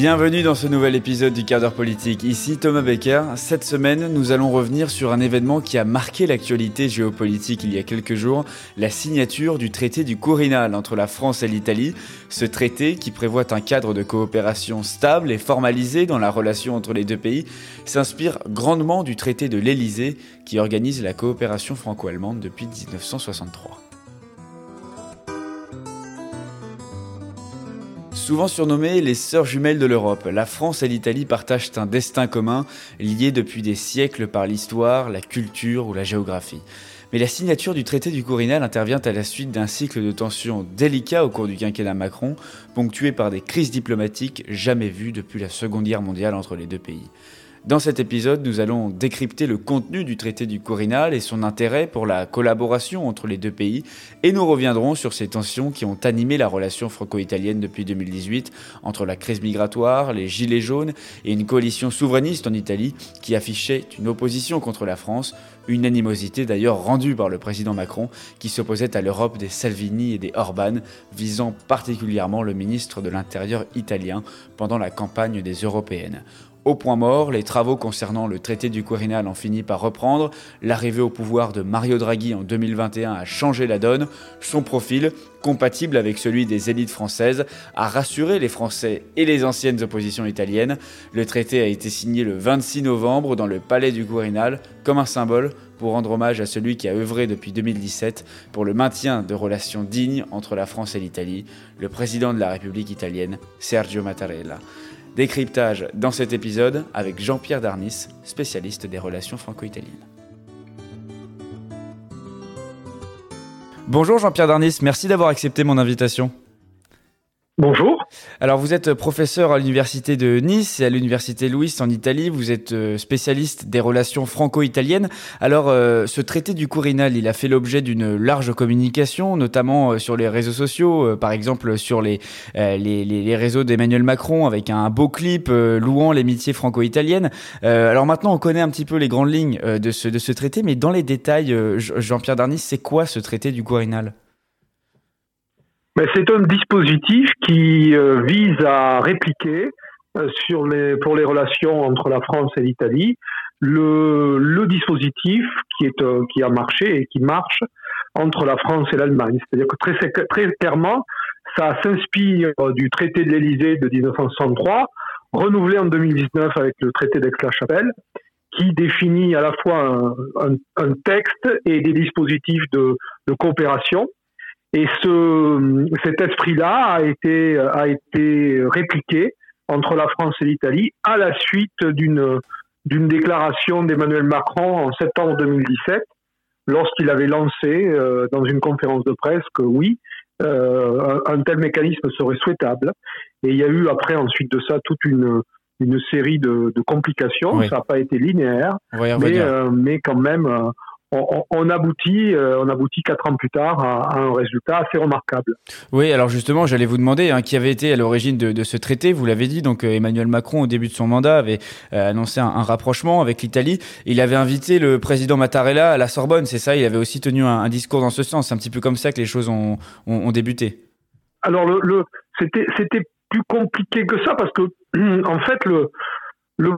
Bienvenue dans ce nouvel épisode du quart d'heure politique. Ici Thomas Becker. Cette semaine, nous allons revenir sur un événement qui a marqué l'actualité géopolitique il y a quelques jours, la signature du traité du Quirinal entre la France et l'Italie. Ce traité, qui prévoit un cadre de coopération stable et formalisé dans la relation entre les deux pays, s'inspire grandement du traité de l'Élysée qui organise la coopération franco-allemande depuis 1963. Souvent surnommées les sœurs jumelles de l'Europe, la France et l'Italie partagent un destin commun lié depuis des siècles par l'histoire, la culture ou la géographie. Mais la signature du traité du Quirinal intervient à la suite d'un cycle de tensions délicats au cours du quinquennat Macron, ponctué par des crises diplomatiques jamais vues depuis la Seconde Guerre mondiale entre les deux pays. Dans cet épisode, nous allons décrypter le contenu du traité du Quirinal et son intérêt pour la collaboration entre les deux pays, et nous reviendrons sur ces tensions qui ont animé la relation franco-italienne depuis 2018 entre la crise migratoire, les gilets jaunes et une coalition souverainiste en Italie qui affichait une opposition contre la France, une animosité d'ailleurs rendue par le président Macron qui s'opposait à l'Europe des Salvini et des Orban, visant particulièrement le ministre de l'Intérieur italien pendant la campagne des européennes. Au point mort, les travaux concernant le traité du Quirinal ont fini par reprendre. L'arrivée au pouvoir de Mario Draghi en 2021 a changé la donne. Son profil, compatible avec celui des élites françaises, a rassuré les Français et les anciennes oppositions italiennes. Le traité a été signé le 26 novembre dans le palais du Quirinal comme un symbole pour rendre hommage à celui qui a œuvré depuis 2017 pour le maintien de relations dignes entre la France et l'Italie, le président de la République italienne, Sergio Mattarella. Décryptage dans cet épisode avec Jean-Pierre Darnis, spécialiste des relations franco-italiennes. Bonjour Jean-Pierre Darnis, merci d'avoir accepté mon invitation. Bonjour. Alors vous êtes professeur à l'université de Nice et à l'université Louis en Italie. Vous êtes euh, spécialiste des relations franco-italiennes. Alors euh, ce traité du Quirinal, il a fait l'objet d'une large communication, notamment euh, sur les réseaux sociaux, par exemple sur les, réseaux d'Emmanuel Macron avec un beau clip louant l'amitié franco-italienne. alors maintenant on connaît un petit peu les grandes lignes de ce, de ce traité, mais dans les détails, Jean-Pierre Darnis, c'est quoi ce traité du Quirinal? C'est un dispositif qui euh, vise à répliquer euh, sur les, pour les relations entre la France et l'Italie le, le, dispositif qui, est, euh, qui a marché et qui marche entre la France et l'Allemagne. C'est-à-dire que très, très clairement, ça s'inspire du traité de l'Élysée de 1963, renouvelé en 2019 avec le traité d'Aix-la-Chapelle, qui définit à la fois un, un, un, texte et des dispositifs de, de coopération et ce, cet esprit-là a été, a été répliqué entre la France et l'Italie à la suite d'une, d'une déclaration d'Emmanuel Macron en septembre 2017, lorsqu'il avait lancé euh, dans une conférence de presse que oui, euh, un, tel mécanisme serait souhaitable. Et il y a eu après ensuite de ça toute une, une série de, de complications. Ça n'a pas été linéaire, mais, euh, mais quand même on, aboutit, euh, on aboutit quatre ans plus tard à, un résultat assez remarquable. Oui, alors justement, j'allais vous demander hein, qui avait été à l'origine de, ce traité. Vous l'avez dit, donc euh, Emmanuel Macron, au début de son mandat, avait euh, annoncé un, rapprochement avec l'Italie. Il avait invité le président Mattarella à la Sorbonne, c'est ça? Il avait aussi tenu un, discours dans ce sens. C'est un petit peu comme ça que les choses ont, ont, débuté. Alors, le, c'était, c'était plus compliqué que ça parce que, en fait, le le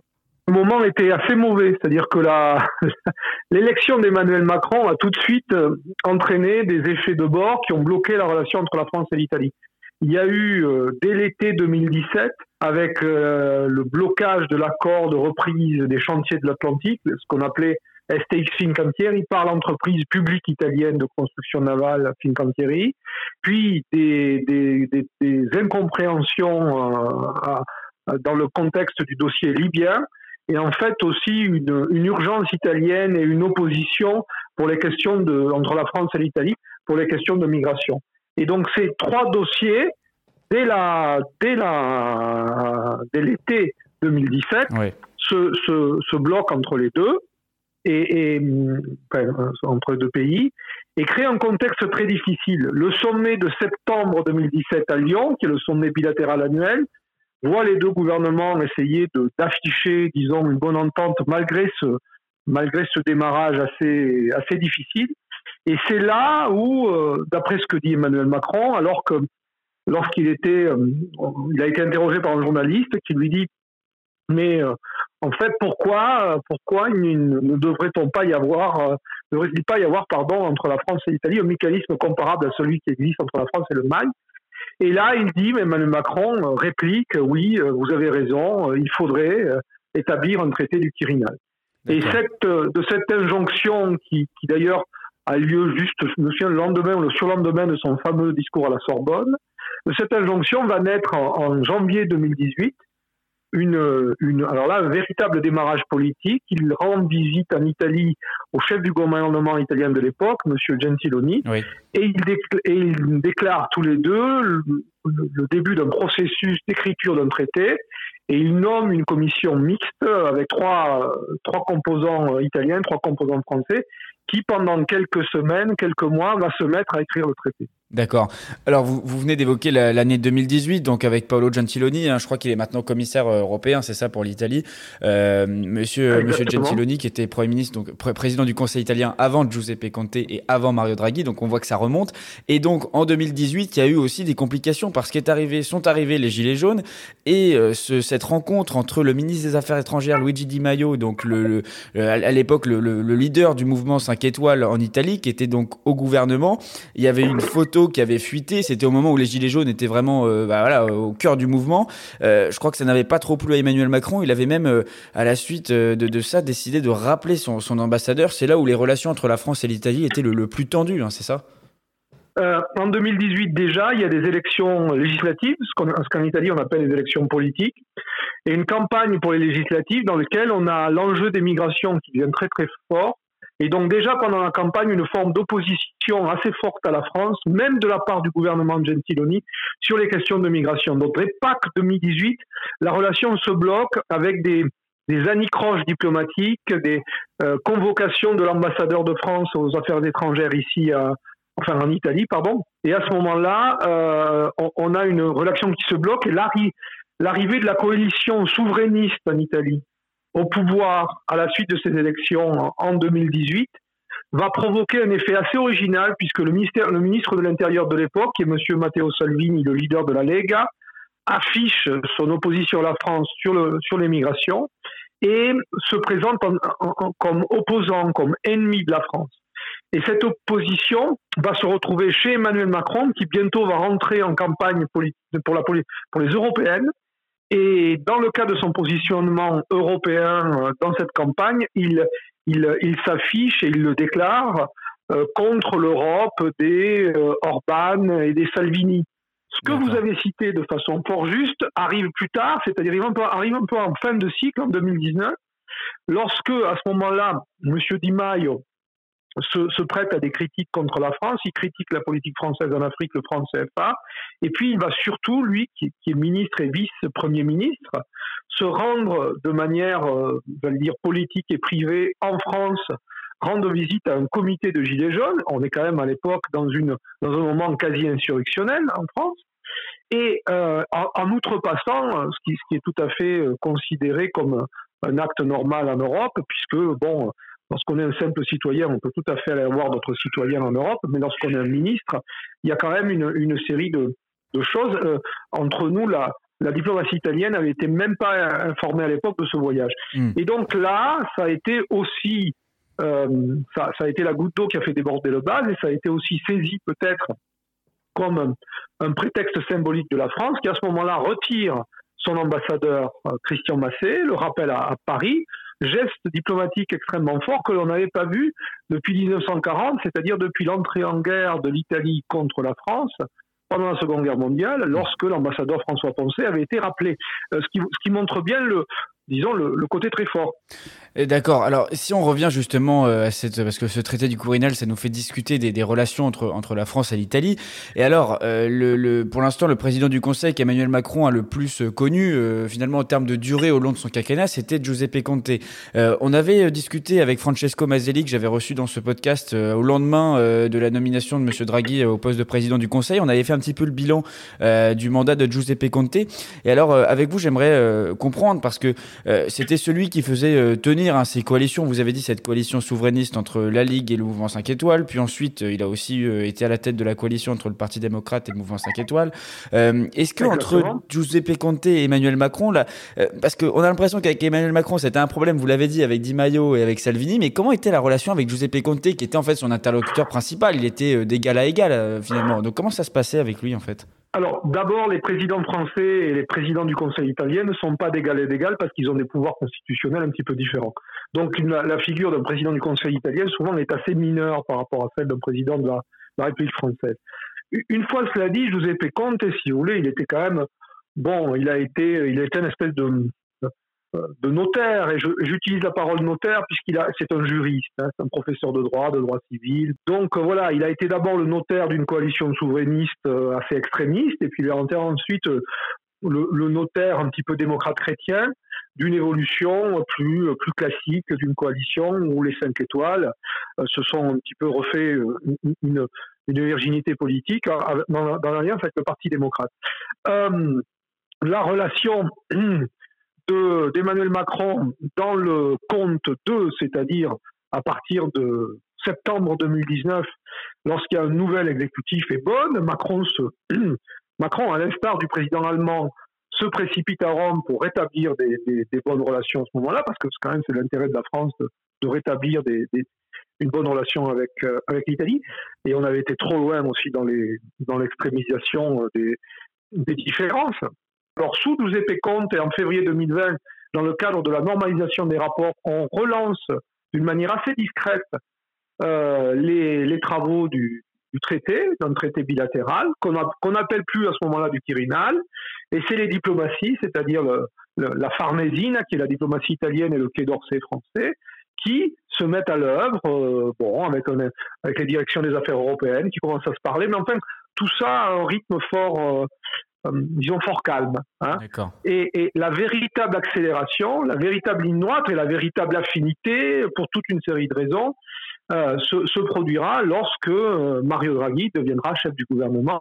moment était assez mauvais, c'est-à-dire que l'élection d'Emmanuel Macron a tout de suite euh, entraîné des effets de bord qui ont bloqué la relation entre la France et l'Italie. Il y a eu, euh, dès l'été 2017, avec euh, le blocage de l'accord de reprise des chantiers de l'Atlantique, ce qu'on appelait STX Fincantieri, par l'entreprise publique italienne de construction navale Fincantieri, puis des incompréhensions dans le contexte du dossier libyen, et en fait aussi une, une, urgence italienne et une opposition pour les questions de, entre la France et l'Italie pour les questions de migration. Et donc ces trois dossiers, dès la dès la dès l'été 2017, se, se, se, bloquent entre les deux et, et entre deux pays et créent un contexte très difficile. Le sommet de septembre 2017 à Lyon, qui est le sommet bilatéral annuel, voit les deux gouvernements essayer d'afficher, disons, une bonne entente malgré ce, démarrage assez, assez difficile. Et c'est là où, euh, d'après ce que dit Emmanuel Macron, alors que lorsqu'il était, il a été interrogé par un journaliste qui lui dit, mais en fait, pourquoi, pourquoi ne devrait-on pas y avoir, ne devrait-il pas y avoir, pardon, entre la France et l'Italie un mécanisme comparable à celui qui existe entre la France et le Mali et là, il dit, Emmanuel Macron réplique, oui, vous avez raison, il faudrait établir un traité du Quirinal. Et cette, de cette injonction qui, qui d'ailleurs a lieu juste, je me souviens, le lendemain ou le surlendemain de son fameux discours à la Sorbonne, de cette injonction va naître en, janvier 2018 une, une, alors là, un véritable démarrage politique. Il rend visite en Italie au chef du gouvernement italien de l'époque, M. Gentiloni, et, il et ils déclarent tous les deux le, le début d'un processus d'écriture d'un traité et il nomme une commission mixte avec trois, trois composants italiens, trois composants français, qui pendant quelques semaines, quelques mois, va se mettre à écrire le traité. D'accord. Alors, vous, vous venez d'évoquer l'année 2018, donc avec Paolo Gentiloni. Hein, je crois qu'il est maintenant commissaire euh, européen, c'est ça pour l'Italie. Euh, monsieur, monsieur Gentiloni, qui était premier ministre, donc président du Conseil italien avant Giuseppe Conte et avant Mario Draghi. Donc, on voit que ça remonte. Et donc, en 2018, il y a eu aussi des complications parce qu'est arrivé, sont arrivés les gilets jaunes et euh, ce, cette rencontre entre le ministre des Affaires étrangères Luigi Di Maio, donc le, à l'époque le, le, leader du mouvement 5 étoiles en Italie, qui était donc au gouvernement. Il y avait une photo qui avait fuité. C'était au moment où les Gilets jaunes étaient vraiment euh, bah, voilà, au cœur du mouvement. Euh, je crois que ça n'avait pas trop plu à Emmanuel Macron. Il avait même, euh, à la suite de, ça, décidé de rappeler son, son ambassadeur. C'est là où les relations entre la France et l'Italie étaient le, plus tendues, hein, c'est ça? En 2018 déjà, il y a des élections législatives, ce qu'en Italie on appelle les élections politiques, et une campagne pour les législatives dans laquelle on a l'enjeu des migrations qui devient très très fort, et donc déjà pendant la campagne, une forme d'opposition assez forte à la France, même de la part du gouvernement Gentiloni, sur les questions de migration. Donc dès Pâques 2018, la relation se bloque avec des, anicroches diplomatiques, des euh, convocations de l'ambassadeur de France aux affaires étrangères ici, enfin en Italie, pardon. Et à ce moment-là, euh, on, a une relation qui se bloque et l'arrivée de la coalition souverainiste en Italie au pouvoir à la suite de ces élections en 2018 va provoquer un effet assez original puisque le, ministère, le ministre de l'Intérieur de l'époque, qui est M. Matteo Salvini, le leader de la Lega, affiche son opposition à la France sur, sur l'immigration et se présente comme opposant, comme ennemi de la France. Et cette opposition va se retrouver chez Emmanuel Macron, qui bientôt va rentrer en campagne pour, la, pour les européennes, et dans le cas de son positionnement européen euh, dans cette campagne, il, il, il s'affiche et il le déclare euh, contre l'Europe des euh, Orban et des Salvini. Ce que vous avez cité de façon fort juste arrive plus tard, c'est-à-dire arrive un peu en fin de cycle, en 2019, lorsque, à ce moment-là, M. Di Maio se, prête à des critiques contre la France, il critique la politique française en Afrique, le franc CFA, et puis il va surtout, lui, qui, est ministre et vice-premier ministre, se rendre de manière, euh, dire, politique et privée en France, rendre visite à un comité de Gilets jaunes, on est quand même à l'époque dans, une, dans un moment quasi insurrectionnel en France, et euh, en, outrepassant ce qui, ce qui est tout à fait euh, considéré comme un acte normal en Europe, puisque, bon, Lorsqu'on est un simple citoyen, on peut tout à fait aller voir d'autres citoyens en Europe, mais lorsqu'on est un ministre, il y a quand même une, série de, choses. Euh, entre nous, la, diplomatie italienne n'avait été même pas informée à l'époque de ce voyage. Hmm. Et donc là, ça a été aussi, euh, ça, a été la goutte d'eau qui a fait déborder le vase, et ça a été aussi saisi peut-être comme un, prétexte symbolique de la France, qui à ce moment-là retire son ambassadeur euh, Christian Massé, le rappelle à Paris, geste diplomatique extrêmement fort que l'on n'avait pas vu depuis 1940, c'est-à-dire depuis l'entrée en guerre de l'Italie contre la France pendant la Seconde Guerre mondiale, lorsque l'ambassadeur François Poncet avait été rappelé. Euh, ce, qui, ce qui montre bien le, disons, le, côté très fort. D'accord. Alors, si on revient justement euh, à cette, parce que ce traité du Quirinal, ça nous fait discuter des, relations entre, entre la France et l'Italie. Et alors, euh, pour l'instant, le président du Conseil qu'Emmanuel Macron a le plus connu, euh, finalement, en termes de durée au long de son quinquennat, c'était Giuseppe Conte. on avait discuté avec Francesco Mazzelli, que j'avais reçu dans ce podcast au lendemain de la nomination de Monsieur Draghi au poste de président du Conseil. On avait fait un petit peu le bilan du mandat de Giuseppe Conte. Et alors, avec vous, j'aimerais comprendre, parce que c'était celui qui faisait tenir hein, ses coalitions. Vous avez dit cette coalition souverainiste entre la Ligue et le mouvement 5 étoiles. Puis ensuite, il a aussi été à la tête de la coalition entre le Parti démocrate et le mouvement 5 étoiles. Est-ce que entre Giuseppe Conte et Emmanuel Macron, là, parce qu'on a l'impression qu'avec Emmanuel Macron, c'était un problème, vous l'avez dit, avec Di Maio et avec Salvini, mais comment était la relation avec Giuseppe Conte, qui était en fait son interlocuteur principal? Il était d'égal à égal, finalement. Donc comment ça se passait avec lui, en fait? Alors, d'abord, les présidents français et les présidents du Conseil italien ne sont pas d'égal et d'égal parce qu'ils ont des pouvoirs constitutionnels un petit peu différents. Donc, la, figure d'un président du Conseil italien, souvent, est assez mineure par rapport à celle d'un président de la, République française. Une fois cela dit, Giuseppe Conte, si vous voulez, il était quand même, bon, il a été, il a été une espèce de, de notaire, et j'utilise la parole notaire puisqu'il a, c'est un juriste, hein, c'est un professeur de droit, de droit civil. Donc euh, voilà, il a été d'abord le notaire d'une coalition souverainiste euh, assez extrémiste, et puis il a été ensuite euh, le, notaire un petit peu démocrate chrétien d'une évolution plus, plus classique d'une coalition où les cinq étoiles se sont un petit peu refait une, une virginité politique dans, dans l'alliance avec le Parti démocrate. la relation d'Emmanuel Macron dans le compte 2, c'est-à-dire à partir de septembre 2019, lorsqu'il y a un nouvel exécutif est bonne, Macron, se, Macron à l'instar du président allemand, se précipite à Rome pour rétablir des, bonnes relations à ce moment-là, parce que quand même c'est l'intérêt de la France de, rétablir une bonne relation avec, euh, avec l'Italie. Et on avait été trop loin aussi dans l'extrémisation des, des différences. Alors, sous Giuseppe Conte, en février 2020, dans le cadre de la normalisation des rapports, on relance d'une manière assez discrète euh, les, travaux du, traité, d'un traité bilatéral, qu'on n'appelle plus à ce moment-là du Quirinal, et c'est les diplomaties, c'est-à-dire la Farnesina, qui est la diplomatie italienne, et le Quai d'Orsay français, qui se mettent à l'œuvre, euh, bon, avec, avec les directions des affaires européennes, qui commencent à se parler, mais enfin, tout ça à un rythme fort, euh, disons, fort calme. Hein. Et, la véritable accélération, la véritable ligne droite et la véritable affinité, pour toute une série de raisons, euh, se, produira lorsque euh, Mario Draghi deviendra chef du gouvernement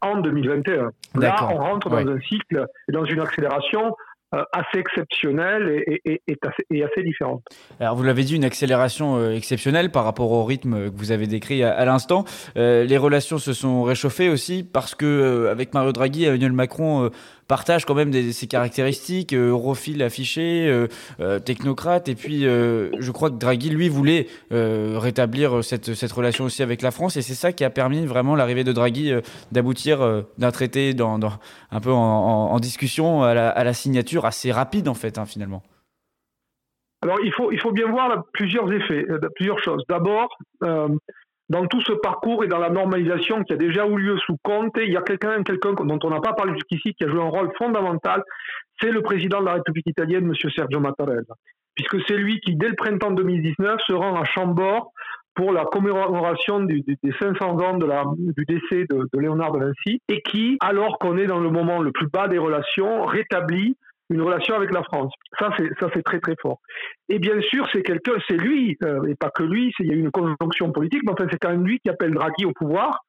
en 2021. Là, on rentre dans un cycle et dans une accélération euh, assez exceptionnelle et, assez, assez, différente. Alors vous l'avez dit, une accélération euh, exceptionnelle par rapport au rythme que vous avez décrit à, l'instant. Euh, les relations se sont réchauffées aussi parce que avec Mario Draghi, Emmanuel Macron partage quand même ses caractéristiques, euh, europhile affiché, euh, euh, technocrate. Et puis, je crois que Draghi, lui, voulait rétablir cette, cette relation aussi avec la France. Et c'est ça qui a permis vraiment l'arrivée de Draghi d'aboutir d'un traité dans, un peu en, discussion à la, à la, signature assez rapide, en fait, hein, finalement. Alors, il faut, il faut bien voir plusieurs effets, plusieurs choses. D'abord, dans tout ce parcours et dans la normalisation qui a déjà eu lieu sous Conte, il y a quelqu'un quelqu'un dont on n'a pas parlé jusqu'ici qui a joué un rôle fondamental, c'est le président de la République italienne, M. Sergio Mattarella. Puisque c'est lui qui, dès le printemps 2019, se rend à Chambord pour la commémoration des 500 ans du décès de, de Léonard de Vinci, et qui, alors qu'on est dans le moment le plus bas des relations, rétablit une relation avec la France. Ça, c'est ça, c'est très très fort. Et bien sûr, c'est quelqu'un, c'est lui, euh, et pas que lui. Il y a une conjonction politique, mais enfin, c'est quand même lui qui appelle Draghi au pouvoir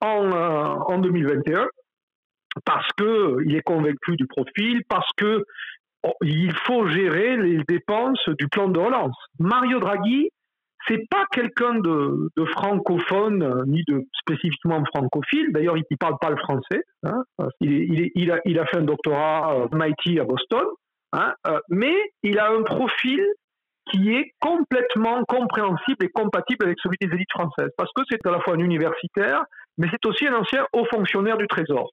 en, euh, en 2021 parce que il est convaincu du profil, parce que oh, il faut gérer les dépenses du plan de relance. Mario Draghi c'est pas quelqu'un de, francophone euh, ni de spécifiquement francophile. D'ailleurs, il, ne parle pas le français. Hein. Il, a, fait un doctorat euh, MIT à Boston, hein. euh, mais il a un profil qui est complètement compréhensible et compatible avec celui des élites françaises, parce que c'est à la fois un universitaire, mais c'est aussi un ancien haut fonctionnaire du Trésor.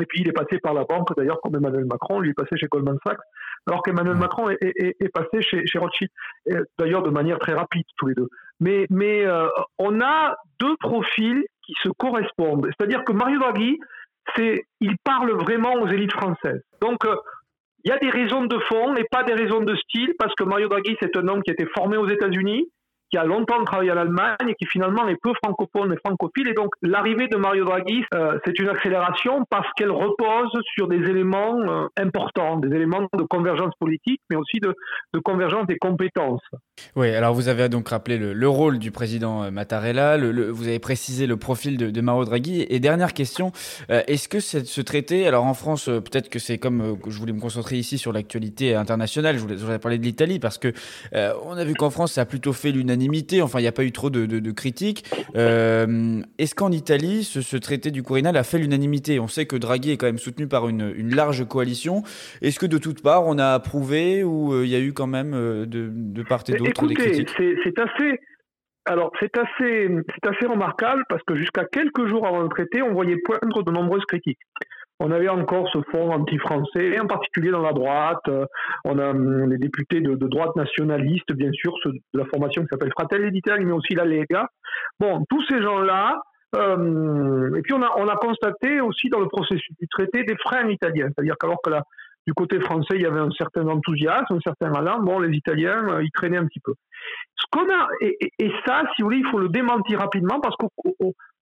Et puis il est passé par la banque, d'ailleurs, comme Emmanuel Macron, lui est passé chez Goldman Sachs, alors qu'Emmanuel Macron est, passé chez, chez Rothschild, d'ailleurs de manière très rapide tous les deux. Mais, mais euh, on a deux profils qui se correspondent. C'est-à-dire que Mario Draghi, c'est, il parle vraiment aux élites françaises. Donc, euh, il y a des raisons de fond et pas des raisons de style, parce que Mario Draghi, c'est un homme qui a été formé aux États-Unis, qui a longtemps travaillé en Allemagne et qui finalement est peu francophone et francophile. Et donc l'arrivée de Mario Draghi, euh, c'est une accélération parce qu'elle repose sur des éléments euh, importants, des éléments de convergence politique, mais aussi de, convergence des compétences. Oui, alors vous avez donc rappelé le, rôle du président euh, Mattarella, vous avez précisé le profil de, Mario Draghi. Et dernière question, est-ce que ce traité, alors en France, peut-être que c'est comme je voulais me concentrer ici sur l'actualité internationale, je voulais, parler de l'Italie parce que on a vu qu'en France, ça a plutôt fait l'unanimité, enfin il n'y a pas eu trop de, de critiques. est-ce qu'en Italie, ce, ce, traité du Quirinal a fait l'unanimité? On sait que Draghi est quand même soutenu par une, une large coalition. Est-ce que de toutes parts, on a approuvé ou euh, il y a eu quand même euh, de, de part et d'autre des critiques? C'est assez. Alors, c'est assez, c'est assez remarquable parce que jusqu'à quelques jours avant le traité, on voyait poindre de nombreuses critiques. On avait encore ce fond anti-français, en particulier dans la droite. Euh, on a hum, les députés de, droite nationaliste, bien sûr, de la formation qui s'appelle Fratelli d'Italie, mais aussi la Lega. Bon, tous ces gens-là, euh, et puis on a, on a constaté aussi dans le processus du traité des freins italiens, c'est-à-dire qu'alors que là, du côté français il y avait un certain enthousiasme, un certain allant, bon les Italiens euh, ils traînaient un petit peu. Ce qu'on a et, et, ça, si vous voulez, il faut le démentir rapidement parce qu'au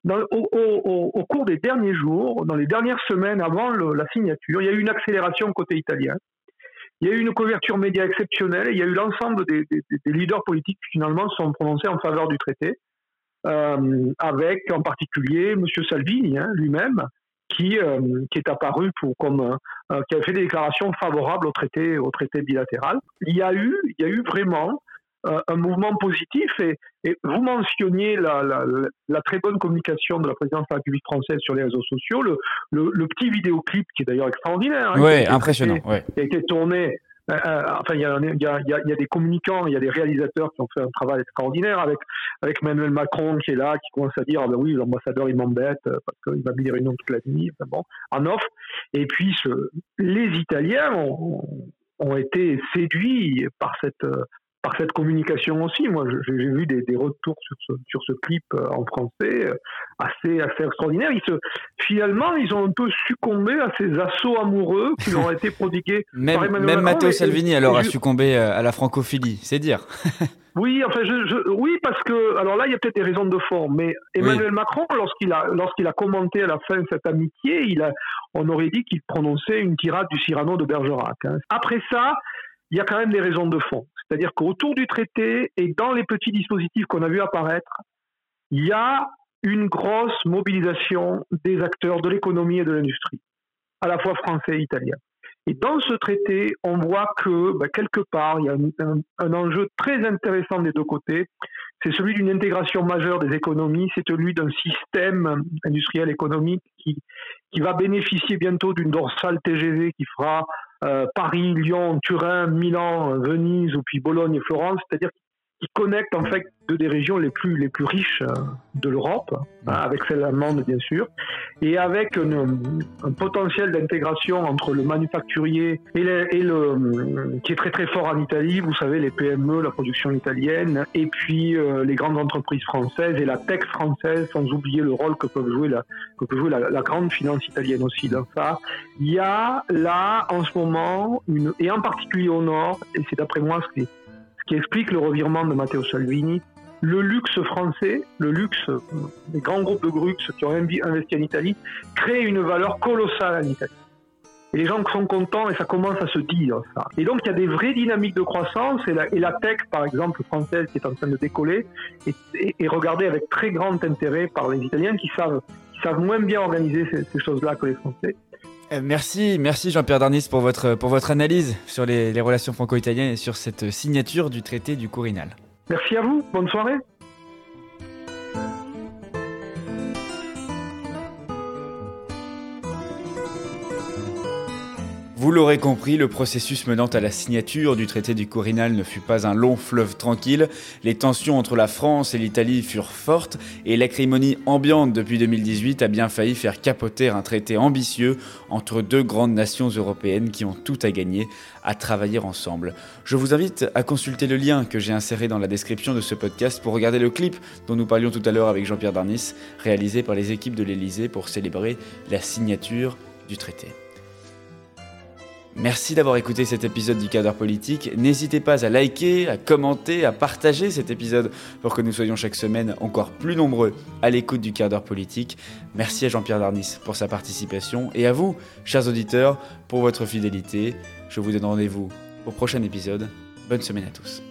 au, cours des derniers jours, dans les dernières semaines avant la signature, il y a eu une accélération côté italien. Il y a eu une couverture média exceptionnelle. Il y a eu l'ensemble des, leaders politiques qui finalement se sont prononcés en faveur du traité. Euh, avec en particulier M. Salvini hein, lui-même, qui, euh, qui est apparu pour comme euh, qui a fait des déclarations favorables au traité au traité bilatéral. Il y a eu il y a eu vraiment un mouvement positif et, et vous mentionniez la, la, la, très bonne communication de la présidence de la République française sur les réseaux sociaux, le, le, le petit vidéoclip qui est d'ailleurs extraordinaire, hein, oui, impressionnant, qui a été tourné euh, euh, enfin, il y, a, il, y a, il y, a, des communicants, il y a des réalisateurs qui ont fait un travail extraordinaire avec avec Emmanuel Macron qui est là, qui commence à dire ah ben oui l'ambassadeur il m'embête euh, parce qu'il va me dire une autre toute la nuit, enfin bon, en off. Et puis ce, les Italiens ont, ont été séduits par cette par cette communication aussi. Moi, j'ai vu des, des, retours sur ce, sur ce clip euh, en français euh, assez, assez extraordinaires. Ils se, finalement, ils ont un peu succombé à ces assauts amoureux qui leur ont été prodigués même, par Même Matteo Salvini, alors, a succombé euh, à la francophilie, c'est dire. oui, enfin, je, je, oui, parce que, alors là, il y a peut-être des raisons de fond, mais Emmanuel Macron, lorsqu'il a, lorsqu'il a commenté à la fin cette amitié, il a, on aurait dit qu'il prononçait une tirade du Cyrano de Bergerac. Hein. Après ça, il y a quand même des raisons de fond. C'est-à-dire qu'autour du traité et dans les petits dispositifs qu'on a vu apparaître, il y a une grosse mobilisation des acteurs de l'économie et de l'industrie, à la fois français et italien. Et dans ce traité, on voit que bah, quelque part, il y a un, enjeu très intéressant des deux côtés. C'est celui d'une intégration majeure des économies, c'est celui d'un système industriel économique qui, qui va bénéficier bientôt d'une dorsale TGV qui fera Paris, Lyon, Turin, Milan, Venise ou puis Bologne et Florence, c'est-à-dire qui connecte en fait deux des régions les plus les plus riches euh, de l'Europe, hein, avec celle allemande bien sûr, et avec un potentiel d'intégration entre le manufacturier et, le, et le, qui est très très fort en Italie. Vous savez les PME, la production italienne, et puis euh, les grandes entreprises françaises et la tech française, sans oublier le rôle que peuvent jouer la que peut jouer la, la grande finance italienne aussi dans ça. Il y a là en ce moment une et en particulier au nord, et c'est d'après moi ce qui qui explique le revirement de Matteo Salvini. Le luxe français, le luxe, les grands groupes de luxe qui ont investi en Italie, créent une valeur colossale en Italie. Et les gens sont contents et ça commence à se dire ça. Et donc il y a des vraies dynamiques de croissance et la, tech, par exemple, française qui est en train de décoller, est, regardée avec très grand intérêt par les Italiens qui savent, savent moins bien organiser ces choses-là que les Français. Euh, merci, merci Jean-Pierre Darnis pour votre, analyse sur les, les relations franco-italiennes et sur cette signature du traité du Quirinal. Merci à vous, bonne soirée. Vous l'aurez compris, le processus menant à la signature du traité du Quirinal ne fut pas un long fleuve tranquille. Les tensions entre la France et l'Italie furent fortes et l'acrimonie ambiante depuis 2018 a bien failli faire capoter un traité ambitieux entre deux grandes nations européennes qui ont tout à gagner à travailler ensemble. Je vous invite à consulter le lien que j'ai inséré dans la description de ce podcast pour regarder le clip dont nous parlions tout à l'heure avec Jean-Pierre Darnis, réalisé par les équipes de l'Elysée pour célébrer la signature du traité. Merci d'avoir écouté cet épisode du cadre politique. N'hésitez pas à liker, à commenter, à partager cet épisode pour que nous soyons chaque semaine encore plus nombreux à l'écoute du d'heure politique. Merci à Jean-Pierre Darnis pour sa participation et à vous, chers auditeurs, pour votre fidélité. Je vous donne rendez-vous au prochain épisode. Bonne semaine à tous.